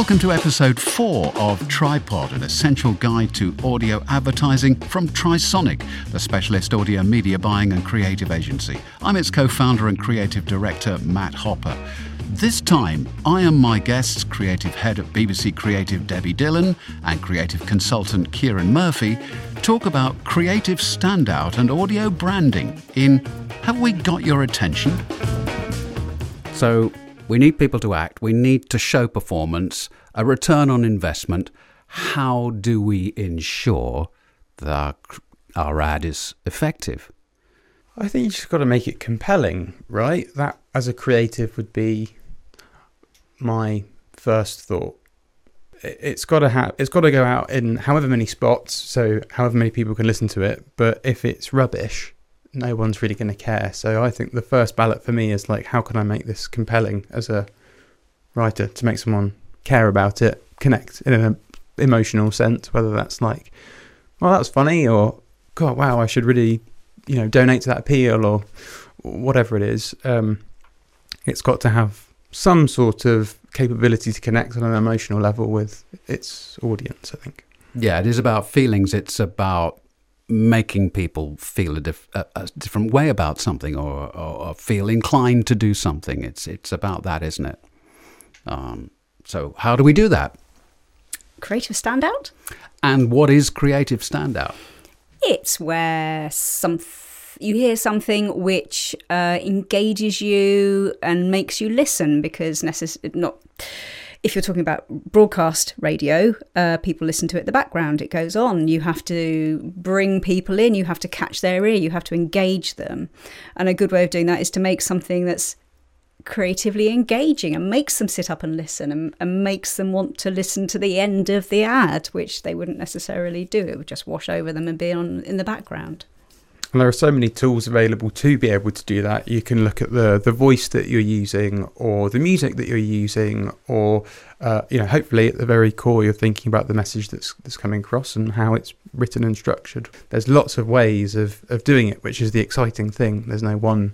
Welcome to episode 4 of Tripod, an essential guide to audio advertising from Trisonic, the specialist audio media buying and creative agency. I'm its co founder and creative director, Matt Hopper. This time, I am my guests, creative head at BBC Creative Debbie Dillon and creative consultant Kieran Murphy, talk about creative standout and audio branding in Have We Got Your Attention? So, we need people to act, we need to show performance, a return on investment. How do we ensure that our ad is effective? I think you just got to make it compelling, right? That, as a creative, would be my first thought. It's got to have, it's got to go out in however many spots, so however many people can listen to it. But if it's rubbish, no one's really going to care. So I think the first ballot for me is like, how can I make this compelling as a writer to make someone care about it, connect in an emotional sense, whether that's like, well, that's funny, or God, wow, I should really, you know, donate to that appeal, or whatever it is. Um, it's got to have some sort of capability to connect on an emotional level with its audience. I think. Yeah, it is about feelings. It's about making people feel a, diff- a, a different way about something or, or, or, feel inclined to do something. It's it's about that, isn't it? Um, so how do we do that? Creative standout. And what is creative standout? It's where some you hear something which uh, engages you and makes you listen because necess- not if you're talking about broadcast radio, uh, people listen to it in the background. It goes on. You have to bring people in. You have to catch their ear. You have to engage them. And a good way of doing that is to make something that's creatively engaging and makes them sit up and listen and, and makes them want to listen to the end of the ad, which they wouldn't necessarily do. It would just wash over them and be on in the background. And there are so many tools available to be able to do that. You can look at the the voice that you're using, or the music that you're using, or uh, you know, hopefully at the very core, you're thinking about the message that's that's coming across and how it's written and structured. There's lots of ways of of doing it, which is the exciting thing. There's no one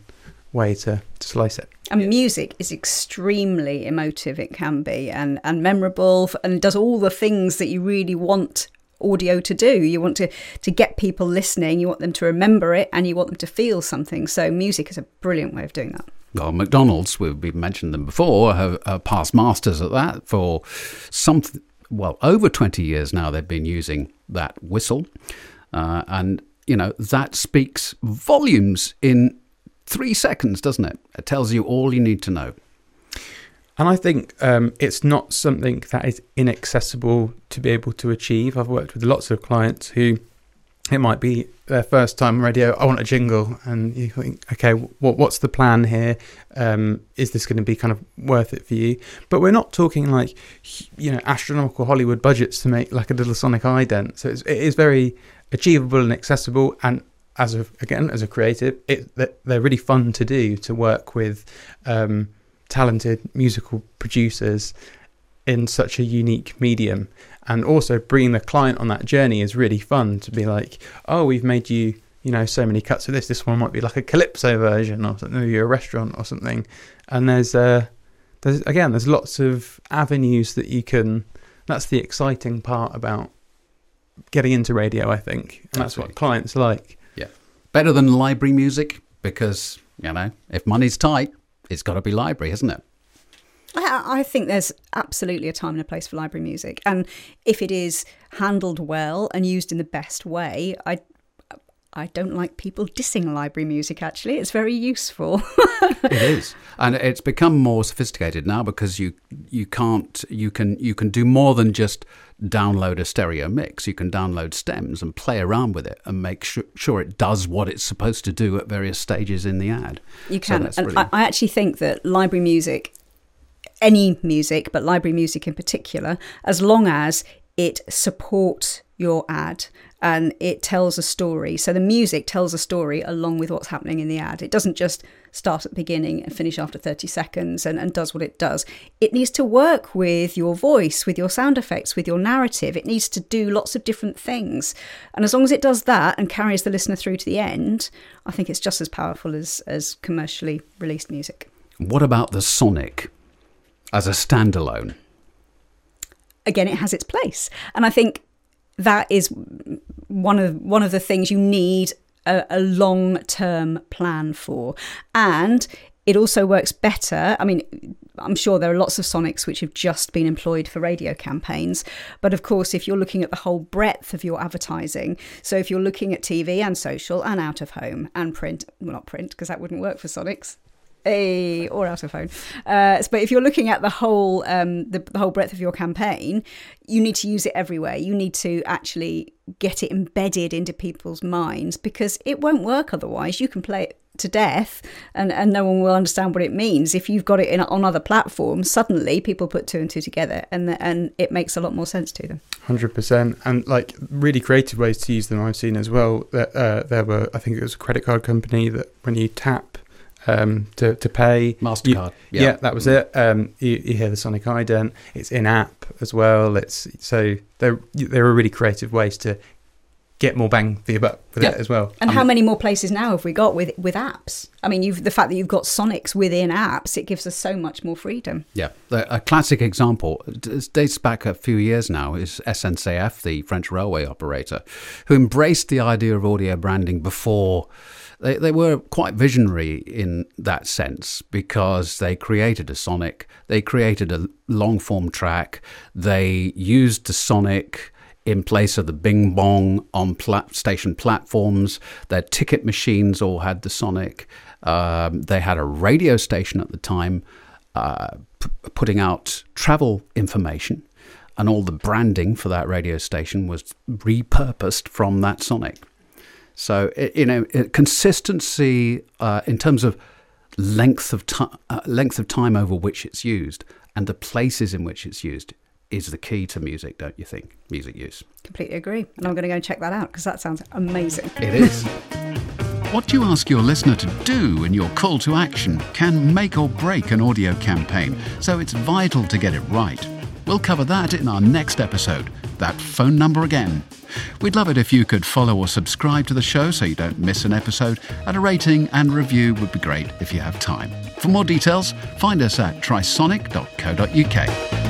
way to, to slice it. And music is extremely emotive. It can be and and memorable, and does all the things that you really want audio to do. You want to to get people listening, you want them to remember it, and you want them to feel something. So music is a brilliant way of doing that. Well, McDonald's, we've mentioned them before, have, have past masters at that for some, well, over 20 years now they've been using that whistle. Uh, and, you know, that speaks volumes in three seconds, doesn't it? It tells you all you need to know. And I think um, it's not something that is inaccessible to be able to achieve. I've worked with lots of clients who it might be their first time radio. I want a jingle, and you think, okay, what what's the plan here? Um, is this going to be kind of worth it for you? But we're not talking like you know astronomical Hollywood budgets to make like a little sonic ident. So it's, it is very achievable and accessible. And as a again as a creative, it they're really fun to do to work with. Um, talented musical producers in such a unique medium. And also bringing the client on that journey is really fun to be like, oh, we've made you, you know, so many cuts of this. This one might be like a calypso version or something, maybe a restaurant or something. And there's, uh, there's again, there's lots of avenues that you can. That's the exciting part about getting into radio, I think, and that's what clients like. Yeah, better than library music because you know if money's tight, it's got to be library, hasn't it? I think there's absolutely a time and a place for library music, and if it is handled well and used in the best way, I I don't like people dissing library music. Actually, it's very useful. it is, and it's become more sophisticated now because you you can't you can you can do more than just download a stereo mix. You can download stems and play around with it and make sure, sure it does what it's supposed to do at various stages in the ad. You can. So and I, I actually think that library music, any music, but library music in particular, as long as it supports your ad and it tells a story. So the music tells a story along with what's happening in the ad. It doesn't just start at the beginning and finish after 30 seconds and, and does what it does. It needs to work with your voice, with your sound effects, with your narrative. It needs to do lots of different things. And as long as it does that and carries the listener through to the end, I think it's just as powerful as, as commercially released music. What about the Sonic as a standalone? again, it has its place. And I think that is one of one of the things you need a, a long term plan for. And it also works better. I mean, I'm sure there are lots of Sonics which have just been employed for radio campaigns. But of course, if you're looking at the whole breadth of your advertising, so if you're looking at TV and social and out of home and print, well, not print, because that wouldn't work for Sonics. Hey, or out of phone. Uh, but if you're looking at the whole um, the, the whole breadth of your campaign, you need to use it everywhere. You need to actually get it embedded into people's minds because it won't work otherwise. You can play it to death and, and no one will understand what it means. If you've got it in, on other platforms, suddenly people put two and two together and, the, and it makes a lot more sense to them. 100%. And like really creative ways to use them I've seen as well. That uh, There were, I think it was a credit card company that when you tap um, to, to pay. Mastercard. You, yeah. yeah. that was it. Um, you, you, hear the Sonic ident. It's in app as well. It's so there. There are really creative ways to get more bang for your buck with yeah. it as well. And I how um, many more places now have we got with with apps? I mean, you've the fact that you've got Sonics within apps, it gives us so much more freedom. Yeah, a classic example dates back a few years now is SNCF, the French railway operator, who embraced the idea of audio branding before. They, they were quite visionary in that sense because they created a Sonic, they created a long form track, they used the Sonic in place of the bing bong on station platforms. Their ticket machines all had the Sonic. Um, they had a radio station at the time uh, p- putting out travel information, and all the branding for that radio station was repurposed from that Sonic. So, you know, consistency uh, in terms of length of, t- uh, length of time over which it's used and the places in which it's used is the key to music, don't you think? Music use. Completely agree. And I'm going to go and check that out because that sounds amazing. It is. What do you ask your listener to do in your call to action can make or break an audio campaign, so it's vital to get it right. We'll cover that in our next episode. That phone number again. We'd love it if you could follow or subscribe to the show so you don't miss an episode, and a rating and review would be great if you have time. For more details, find us at trisonic.co.uk.